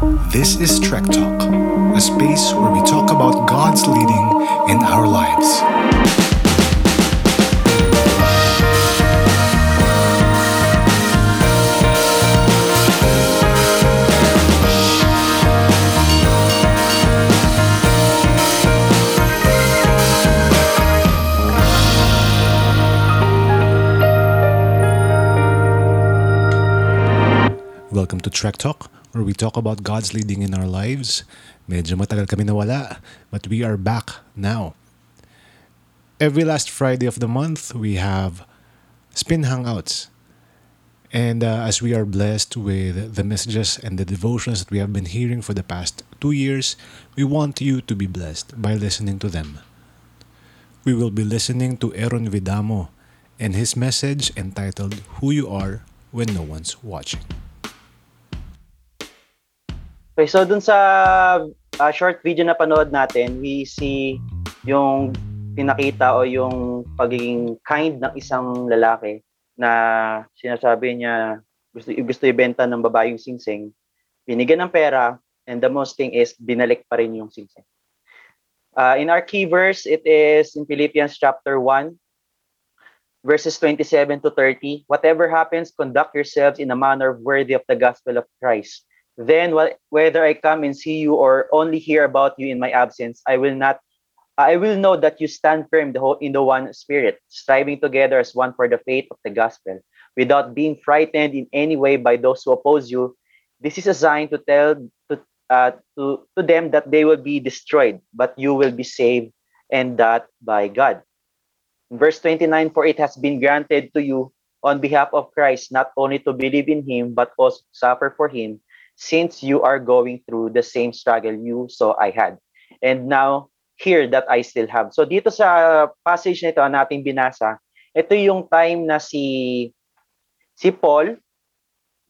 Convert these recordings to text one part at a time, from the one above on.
This is Trek Talk, a space where we talk about God's leading in our lives. Welcome to Trek Talk, where we talk about God's leading in our lives. Medyo matagal kami nawala, but we are back now. Every last Friday of the month, we have Spin Hangouts. And uh, as we are blessed with the messages and the devotions that we have been hearing for the past two years, we want you to be blessed by listening to them. We will be listening to Aaron Vidamo and his message entitled Who You Are When No One's Watching. Okay, so dun sa uh, short video na panood natin, we see yung pinakita o yung pagiging kind ng isang lalaki na sinasabi niya gusto gusto ibenta ng babae yung singsing. Binigyan ng pera and the most thing is binalik pa rin yung singsing. Uh, in our key verse, it is in Philippians chapter 1, verses 27 to 30. Whatever happens, conduct yourselves in a manner worthy of the gospel of Christ then whether I come and see you or only hear about you in my absence, I will not I will know that you stand firm in the one spirit, striving together as one for the faith of the gospel, without being frightened in any way by those who oppose you. This is a sign to tell to uh, to, to them that they will be destroyed, but you will be saved, and that by God. Verse 29 For it has been granted to you on behalf of Christ not only to believe in him, but also suffer for him since you are going through the same struggle you saw I had. And now, here that I still have. So dito sa passage nito na nating binasa, ito yung time na si si Paul,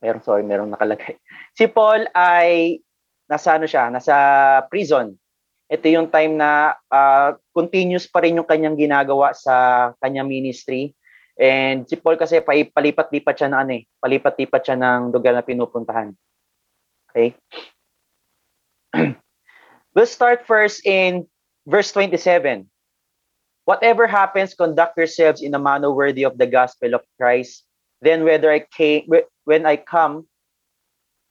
meron sorry, merong nakalagay. Si Paul ay nasa ano siya, nasa prison. Ito yung time na uh, continuous pa rin yung kanyang ginagawa sa kanyang ministry. And si Paul kasi palipat-lipat siya ng ano eh, palipat-lipat siya ng lugar na pinupuntahan. Okay? we'll start first in verse 27. Whatever happens, conduct yourselves in a manner worthy of the gospel of Christ. Then whether I came, when I come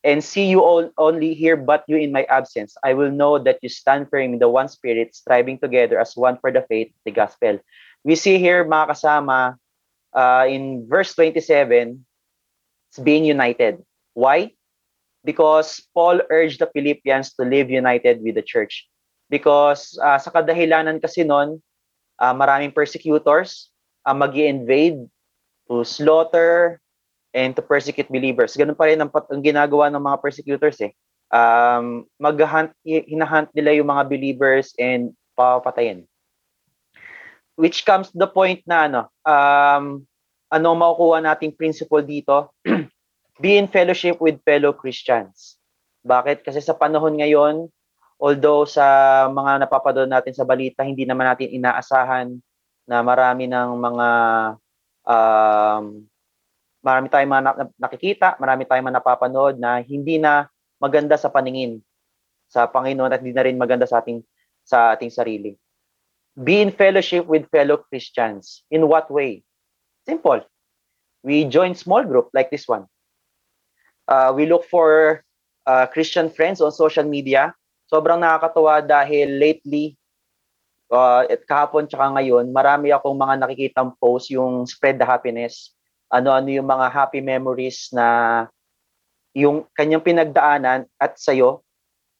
and see you all only here but you in my absence, I will know that you stand firm in the one spirit, striving together as one for the faith, the gospel. We see here, mga kasama, uh, in verse 27, it's being united. Why? Because Paul urged the Philippians to live united with the church. Because uh, sa kadahilanan kasi noon, uh, maraming persecutors uh, mag invade to slaughter and to persecute believers. Ganun pa rin ang, ang ginagawa ng mga persecutors eh. Um, mag-hunt, hinahunt nila yung mga believers and papatayin. Which comes to the point na ano, um, ano makukuha nating principle dito? be in fellowship with fellow Christians. Bakit? Kasi sa panahon ngayon, although sa mga napapanood natin sa balita, hindi naman natin inaasahan na marami ng mga um, marami tayong mga nakikita, marami tayong mga napapanood na hindi na maganda sa paningin sa Panginoon at hindi na rin maganda sa ating sa ating sarili. Be in fellowship with fellow Christians. In what way? Simple. We join small group like this one Uh, we look for uh, Christian friends on social media. Sobrang nakakatuwa dahil lately, uh, at kahapon tsaka ngayon, marami akong mga nakikitang post yung spread the happiness. Ano-ano yung mga happy memories na yung kanyang pinagdaanan at sa'yo.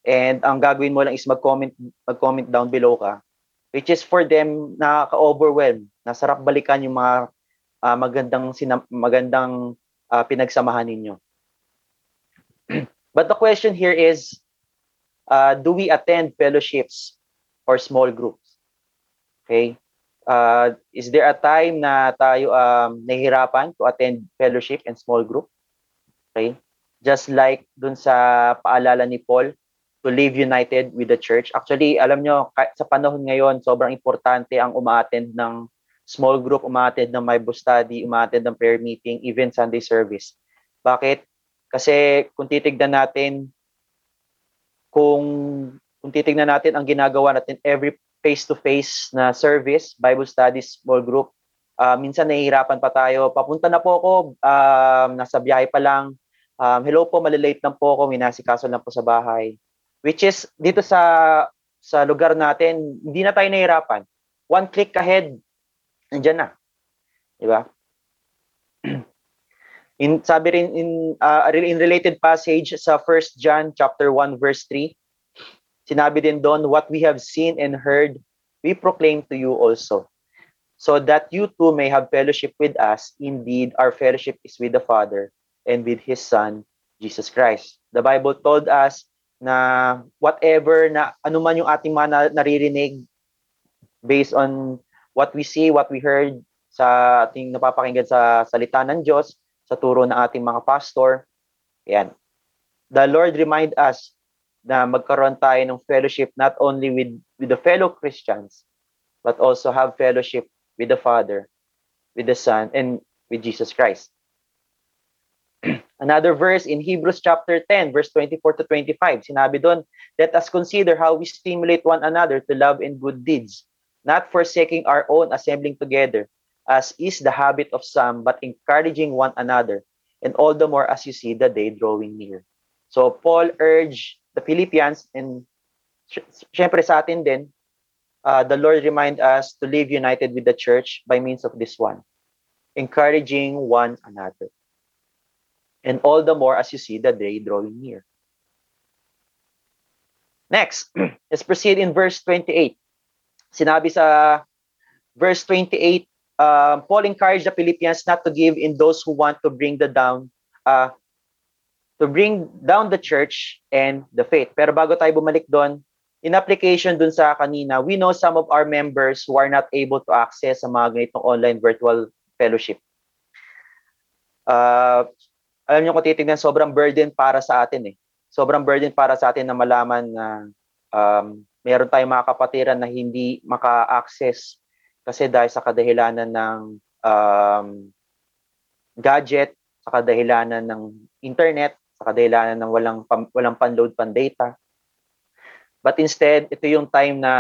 And ang gagawin mo lang is mag-comment, mag-comment down below ka. Which is for them nakaka-overwhelm. Nasarap balikan yung mga uh, magandang, sinam- magandang uh, pinagsamahan ninyo. But the question here is, uh, do we attend fellowships or small groups? Okay? Uh, is there a time na tayo um, nahihirapan to attend fellowship and small group? Okay? Just like dun sa paalala ni Paul, to live united with the church. Actually, alam nyo, sa panahon ngayon, sobrang importante ang umaattend ng small group, umaattend ng Bible study, umaattend ng prayer meeting, even Sunday service. Bakit? Kasi kung titignan natin, kung kung titingnan natin ang ginagawa natin every face-to-face na service, Bible studies, small group, uh, minsan nahihirapan pa tayo. Papunta na po ako, um, nasa biyahe pa lang. Um, hello po, malilate lang po ako, minasikaso lang po sa bahay. Which is, dito sa sa lugar natin, hindi na tayo nahihirapan. One click ahead, nandiyan na. Di ba? In, sabi rin in, uh, in related passage sa 1 John chapter 1 verse 3, sinabi din doon, what we have seen and heard, we proclaim to you also, so that you too may have fellowship with us. Indeed, our fellowship is with the Father and with His Son, Jesus Christ. The Bible told us na whatever na anuman yung ating mga naririnig based on what we see, what we heard sa ating napapakinggan sa salita ng Diyos, sa turo ng ating mga pastor. Yan. The Lord remind us na magkaroon tayo ng fellowship not only with, with the fellow Christians, but also have fellowship with the Father, with the Son, and with Jesus Christ. Another verse in Hebrews chapter 10, verse 24 to 25, sinabi doon, Let us consider how we stimulate one another to love and good deeds, not forsaking our own assembling together, as is the habit of some, but encouraging one another, and all the more as you see the day drawing near. So Paul urged the Philippians, and syempre sa atin din, uh, the Lord remind us to live united with the church by means of this one, encouraging one another. And all the more as you see the day drawing near. Next, let's proceed in verse 28. Sinabi sa verse 28, um, Paul encouraged the Philippians not to give in those who want to bring the down, uh, to bring down the church and the faith. Pero bago tayo bumalik doon, in application dun sa kanina, we know some of our members who are not able to access sa mga ganitong online virtual fellowship. Uh, alam niyo kung titignan, sobrang burden para sa atin eh. Sobrang burden para sa atin na malaman na um, meron tayong mga kapatiran na hindi maka-access kasi dahil sa kadahilanan ng um, gadget, sa kadahilanan ng internet, sa kadahilanan ng walang walang pan-load pan data. But instead, ito yung time na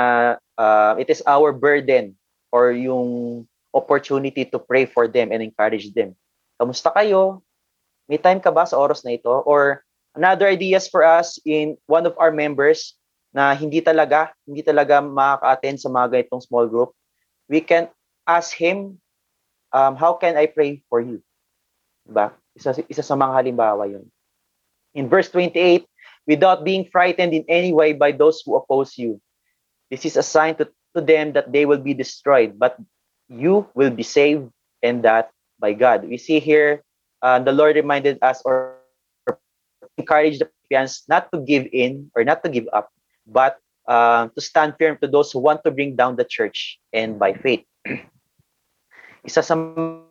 uh, it is our burden or yung opportunity to pray for them and encourage them. Kamusta kayo? May time ka ba sa oras na ito? Or another ideas for us in one of our members na hindi talaga, hindi talaga makaka-attend sa mga ganitong small group we can ask Him, um, how can I pray for you? Diba? Isa, isa sa mga halimbawa yun. In verse 28, without being frightened in any way by those who oppose you. This is a sign to, to them that they will be destroyed, but you will be saved, and that by God. We see here, uh, the Lord reminded us or encouraged the Philippians not to give in or not to give up, but uh, to stand firm to those who want to bring down the church and by faith. Isa sa mga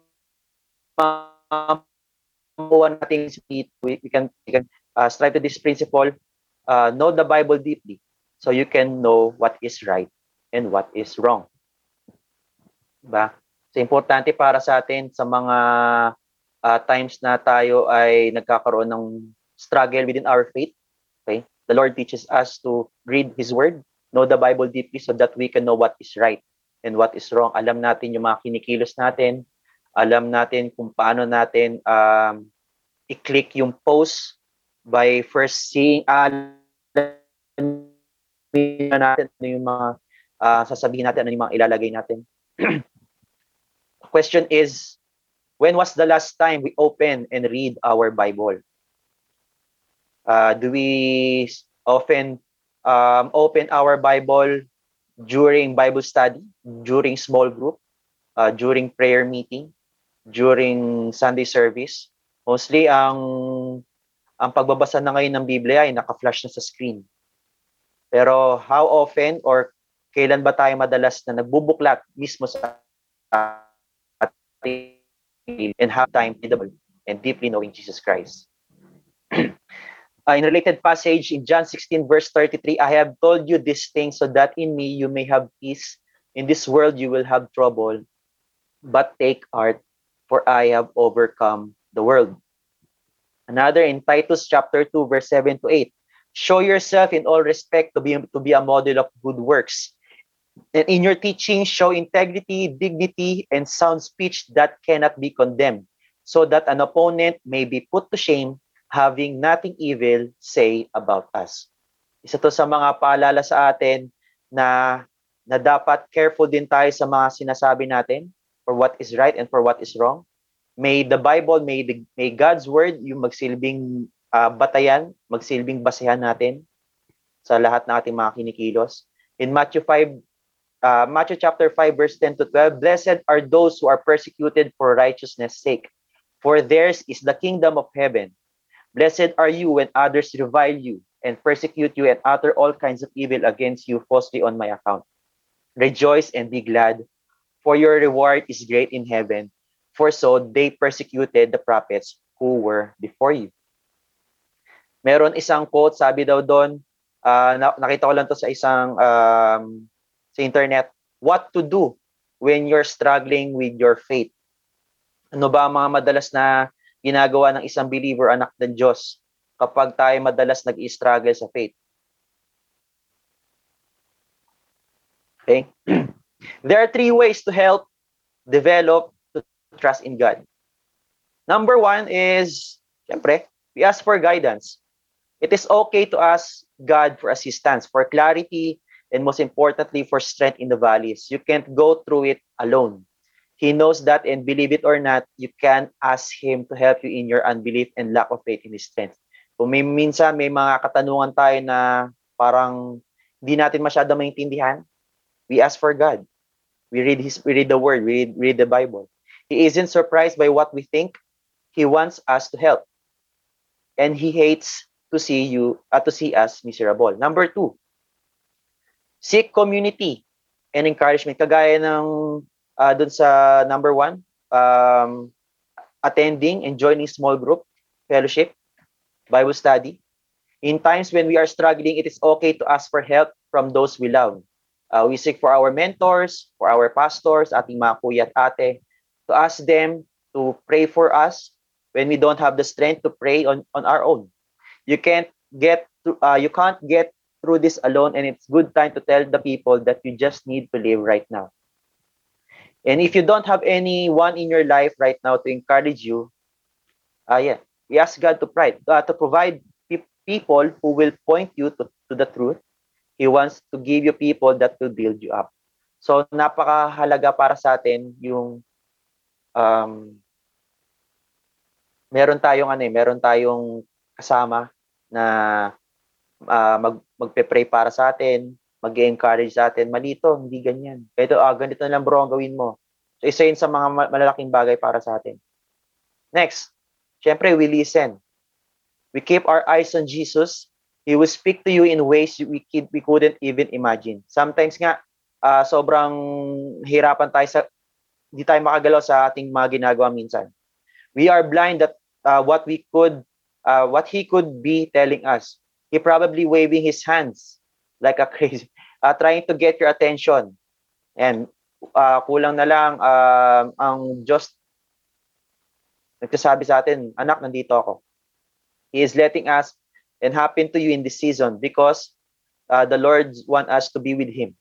nating we, we can, we can uh, strive to this principle, uh, know the Bible deeply so you can know what is right and what is wrong. Diba? So, importante para sa atin sa mga uh, times na tayo ay nagkakaroon ng struggle within our faith. Okay? The Lord teaches us to read His Word, know the Bible deeply so that we can know what is right and what is wrong. Alam natin yung mga kinikilos natin. Alam natin kung paano natin um, i-click yung post by first seeing uh, natin ano yung mga uh, sasabihin natin, ano yung mga ilalagay natin. question is, when was the last time we open and read our Bible? Uh, do we often um, open our Bible during Bible study, during small group, uh, during prayer meeting, during Sunday service? Mostly ang ang pagbabasa na ngayon ng Biblia ay naka-flash na sa screen. Pero how often or kailan ba tayo madalas na nagbubuklat mismo sa and have time in the and deeply knowing Jesus Christ? Uh, in related passage in John 16 verse 33, I have told you these things so that in me you may have peace. In this world you will have trouble, but take heart, for I have overcome the world. Another in Titus chapter 2 verse 7 to 8. Show yourself in all respect to be, to be a model of good works. And in your teaching, show integrity, dignity, and sound speech that cannot be condemned, so that an opponent may be put to shame, having nothing evil say about us. Isa to sa mga paalala sa atin na na dapat careful din tayo sa mga sinasabi natin for what is right and for what is wrong. May the Bible, may, the, may God's Word yung magsilbing uh, batayan, magsilbing basehan natin sa lahat ng ating mga kinikilos. In Matthew 5, uh, Matthew chapter 5, verse 10 to 12, Blessed are those who are persecuted for righteousness' sake, for theirs is the kingdom of heaven. Blessed are you when others revile you and persecute you and utter all kinds of evil against you falsely on my account. Rejoice and be glad, for your reward is great in heaven. For so they persecuted the prophets who were before you. Meron isang quote, sabi daw doon, uh, nakita ko lang to sa isang um, sa internet, what to do when you're struggling with your faith. Ano ba mga madalas na ginagawa ng isang believer, anak ng Diyos, kapag tayo madalas nag-struggle sa faith? Okay? there are three ways to help develop to trust in God. Number one is, syempre, we ask for guidance. It is okay to ask God for assistance, for clarity, and most importantly, for strength in the valleys. You can't go through it alone. He knows that, and believe it or not, you can ask Him to help you in your unbelief and lack of faith in His strength. Kung may minsan may mga katanungan tayo na parang hindi natin masyado maintindihan, we ask for God. We read his we read the word, we read, read the Bible. He isn't surprised by what we think. He wants us to help. And he hates to see you uh, to see us miserable. Number two, seek community and encouragement. Kagaya ng uh, dun sa number one, um, attending and joining small group, fellowship, Bible study. In times when we are struggling, it is okay to ask for help from those we love. Uh, we seek for our mentors, for our pastors, ating mga kuya at ate, to ask them to pray for us when we don't have the strength to pray on, on our own. You can't get to, uh, you can't get through this alone, and it's good time to tell the people that you just need to live right now. And if you don't have anyone in your life right now to encourage you, uh, yeah, we ask God to provide, uh, to provide pe- people who will point you to, to the truth He wants to give you people that will build you up. So napakahalaga para sa atin yung um, meron tayong ano eh, meron tayong kasama na uh, mag magpe-pray para sa atin, mag-encourage sa atin, malito, hindi ganyan. Ito, ah, ganito na lang bro ang gawin mo. So isa yun sa mga malalaking bagay para sa atin. Next, syempre we listen. We keep our eyes on Jesus He will speak to you in ways we, we couldn't even imagine. Sometimes nga, uh, sobrang hirapan tayo sa, hindi tayo makagalaw sa ating mga ginagawa minsan. We are blind that uh, what we could, uh, what He could be telling us. He probably waving His hands like a crazy, uh, trying to get your attention. And uh, kulang na lang uh, ang Diyos nagsasabi sa atin, anak, nandito ako. He is letting us and happen to you in this season because uh, the Lord want us to be with Him,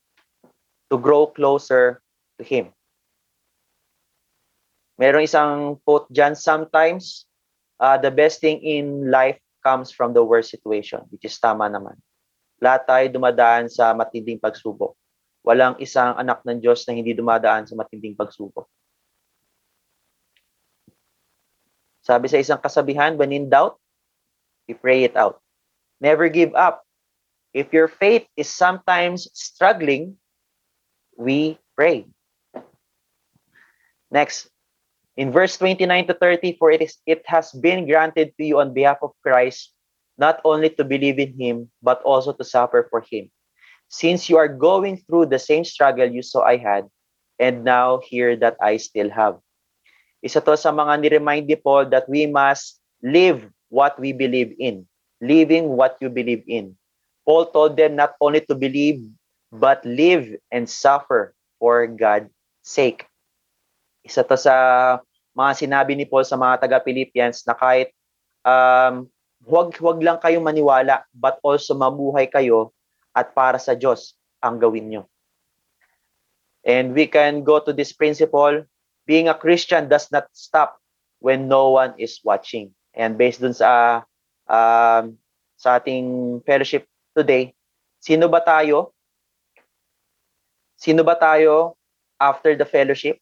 to grow closer to Him. Meron isang quote dyan, sometimes uh, the best thing in life comes from the worst situation, which is tama naman. Lahat tayo dumadaan sa matinding pagsubok. Walang isang anak ng Diyos na hindi dumadaan sa matinding pagsubok. Sabi sa isang kasabihan, when in doubt, we pray it out. Never give up. If your faith is sometimes struggling, we pray. Next, in verse 29 to 30, for it is it has been granted to you on behalf of Christ not only to believe in him, but also to suffer for him. Since you are going through the same struggle you saw I had, and now hear that I still have. Isa to sa mga ni-remind ni Paul that we must live what we believe in living what you believe in. Paul told them not only to believe, but live and suffer for God's sake. Isa to sa mga sinabi ni Paul sa mga taga-Philippians na kahit um, huwag, huwag lang kayong maniwala, but also mamuhay kayo at para sa Diyos ang gawin nyo. And we can go to this principle, being a Christian does not stop when no one is watching. And based dun sa um, sa ating fellowship today, sino ba tayo? Sino ba tayo after the fellowship?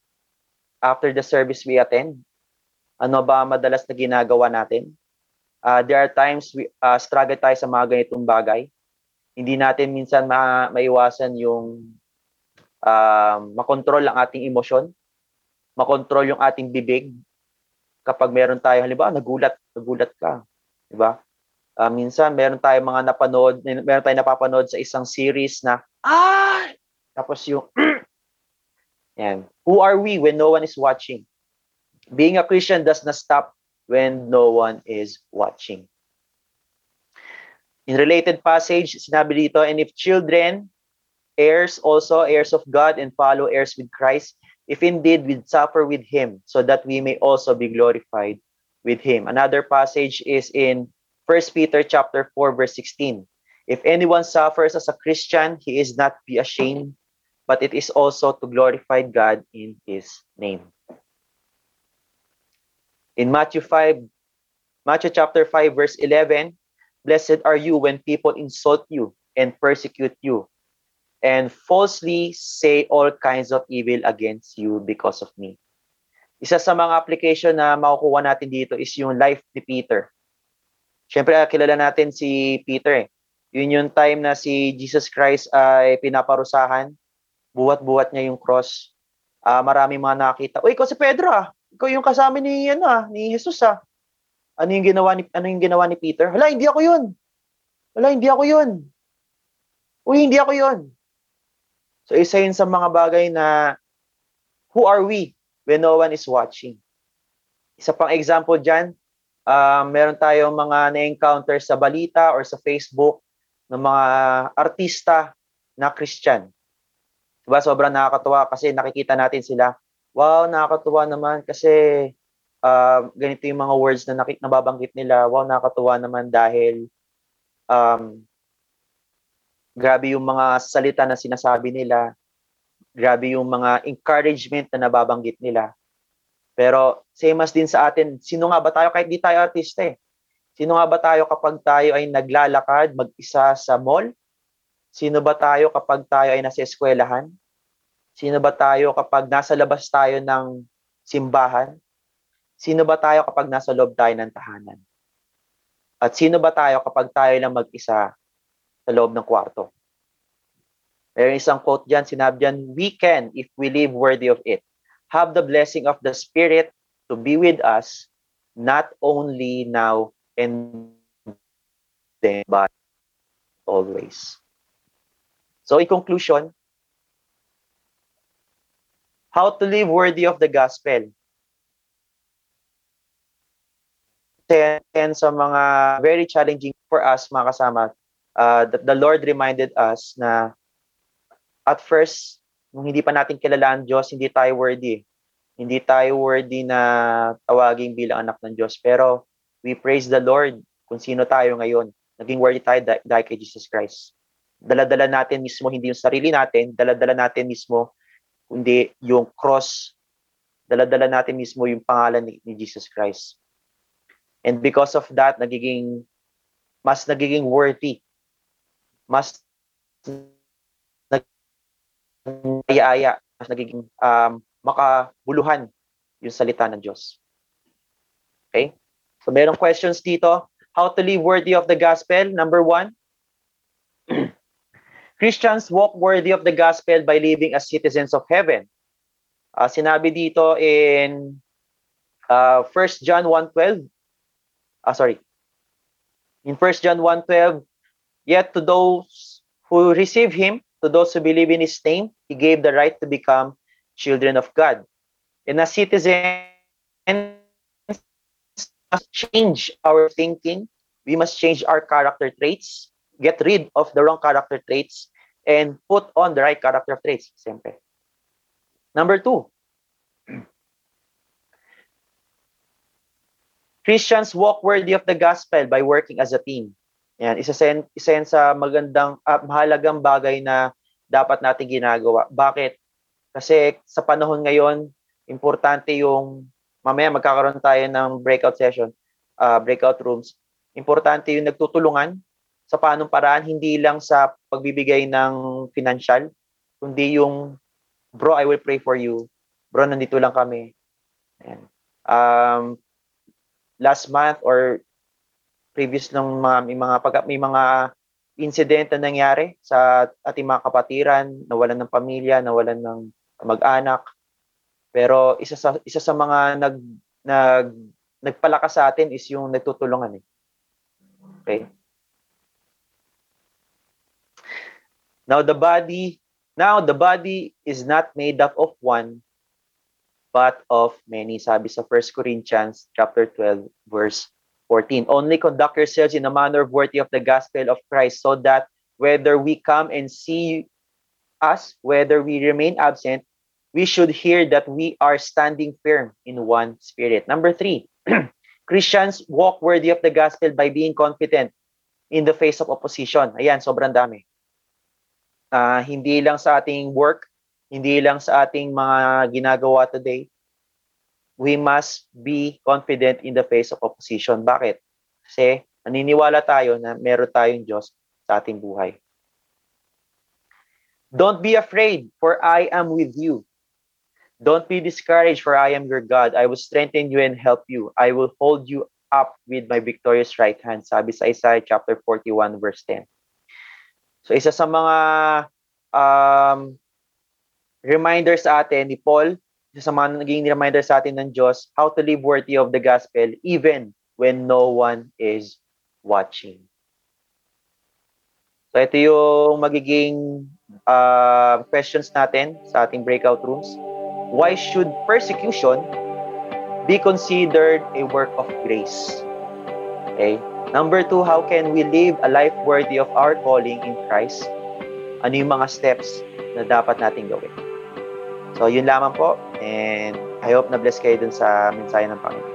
After the service we attend? Ano ba madalas na ginagawa natin? Uh, there are times we uh, struggle tayo sa mga ganitong bagay. Hindi natin minsan ma maiwasan yung uh, makontrol ang ating emosyon, makontrol yung ating bibig. Kapag meron tayo, halimbawa, nagulat, nagulat ka. Di ba? Uh, minsan, meron tayo mga napanood, meron tayo napapanood sa isang series na, ah! Tapos yung, yan. Who are we when no one is watching? Being a Christian does not stop when no one is watching. In related passage, sinabi dito, and if children, heirs also, heirs of God, and follow heirs with Christ, if indeed we suffer with him, so that we may also be glorified with him. Another passage is in 1 Peter chapter 4, verse 16. If anyone suffers as a Christian, he is not be ashamed, but it is also to glorify God in his name. In Matthew 5, Matthew chapter 5, verse 11, Blessed are you when people insult you and persecute you and falsely say all kinds of evil against you because of me. Isa sa mga application na makukuha natin dito is yung life ni Peter. Siyempre, kilala natin si Peter. Eh. Yun yung time na si Jesus Christ ay pinaparusahan. Buwat-buwat niya yung cross. Uh, marami mga nakita. Uy, ikaw si Pedro ah. Ikaw yung kasama ni ano ah, ni Jesus ah. Ano yung ginawa ni ano yung ginawa ni Peter? Hala, hindi ako 'yun. Hala, hindi ako 'yun. Uy, hindi ako 'yun. So isa yun sa mga bagay na who are we when no one is watching? Isa pang example diyan, uh, meron tayong mga na-encounter sa balita or sa Facebook ng mga artista na Christian. Diba, sobrang nakakatuwa kasi nakikita natin sila wow, nakakatuwa naman kasi uh, ganito yung mga words na nakik nababanggit nila. Wow, nakakatuwa naman dahil um, grabe yung mga salita na sinasabi nila. Grabe yung mga encouragement na nababanggit nila. Pero same as din sa atin, sino nga ba tayo kahit di tayo artista eh? Sino nga ba tayo kapag tayo ay naglalakad mag-isa sa mall? Sino ba tayo kapag tayo ay nasa eskwelahan? Sino ba tayo kapag nasa labas tayo ng simbahan? Sino ba tayo kapag nasa loob tayo ng tahanan? At sino ba tayo kapag tayo lang mag-isa sa loob ng kwarto? Mayroon isang quote dyan, sinabi dyan, we can if we live worthy of it. Have the blessing of the Spirit to be with us, not only now and then, but always. So in conclusion, How to live worthy of the gospel. And sa mga very challenging for us, mga kasama, uh, that the Lord reminded us na at first, nung hindi pa natin kilala ang Diyos, hindi tayo worthy. Hindi tayo worthy na tawaging bilang anak ng Diyos. Pero we praise the Lord kung sino tayo ngayon. Naging worthy tayo dahil kay Jesus Christ. Daladala natin mismo, hindi yung sarili natin, daladala natin mismo kundi yung cross, daladala natin mismo yung pangalan ni, ni Jesus Christ. And because of that, nagiging, mas nagiging worthy, mas nagayaya, mas nagiging um, makabuluhan yung salita ng Diyos. Okay? So, merong questions dito. How to live worthy of the gospel? Number one, Christians walk worthy of the gospel by living as citizens of heaven. Uh, sinabi dito in uh, 1 John 1.12, ah, sorry, in 1 John 1.12, yet to those who receive him, to those who believe in his name, he gave the right to become children of God. And as citizens, must change our thinking. We must change our character traits get rid of the wrong character traits and put on the right character traits, siyempre. Number two, Christians walk worthy of the gospel by working as a team. Yan, isa sen, isa yan sa magandang uh, mahalagang bagay na dapat natin ginagawa. Bakit? Kasi sa panahon ngayon, importante yung mamaya magkakaroon tayo ng breakout session, uh, breakout rooms. Importante yung nagtutulungan sa paanong paraan, hindi lang sa pagbibigay ng financial, kundi yung, bro, I will pray for you. Bro, nandito lang kami. Um, last month or previous ng mga may mga pag, may mga incident na nangyari sa ating mga kapatiran, nawalan ng pamilya, nawalan ng mag-anak. Pero isa sa isa sa mga nag nag nagpalakas sa atin is yung nagtutulungan eh. Okay? Now the body, now the body is not made up of one, but of many. Sabi sa 1 Corinthians chapter 12 verse 14. Only conduct yourselves in a manner worthy of the gospel of Christ so that whether we come and see us, whether we remain absent, we should hear that we are standing firm in one spirit. Number three, Christians walk worthy of the gospel by being confident in the face of opposition. Ayan, sobrang dami. Uh, hindi lang sa ating work, hindi lang sa ating mga ginagawa today, we must be confident in the face of opposition. Bakit? Kasi naniniwala tayo na meron tayong Diyos sa ating buhay. Don't be afraid, for I am with you. Don't be discouraged, for I am your God. I will strengthen you and help you. I will hold you up with my victorious right hand. Sabi sa Isaiah chapter 41 verse 10. So isa sa mga um, reminder sa atin ni Paul, isa sa mga naging reminder sa atin ng Diyos, how to live worthy of the gospel even when no one is watching. So ito yung magiging uh, questions natin sa ating breakout rooms. Why should persecution be considered a work of grace? Okay. Number two, how can we live a life worthy of our calling in Christ? Ano yung mga steps na dapat nating gawin? So, yun lamang po. And I hope na bless kayo dun sa mensahe ng Panginoon.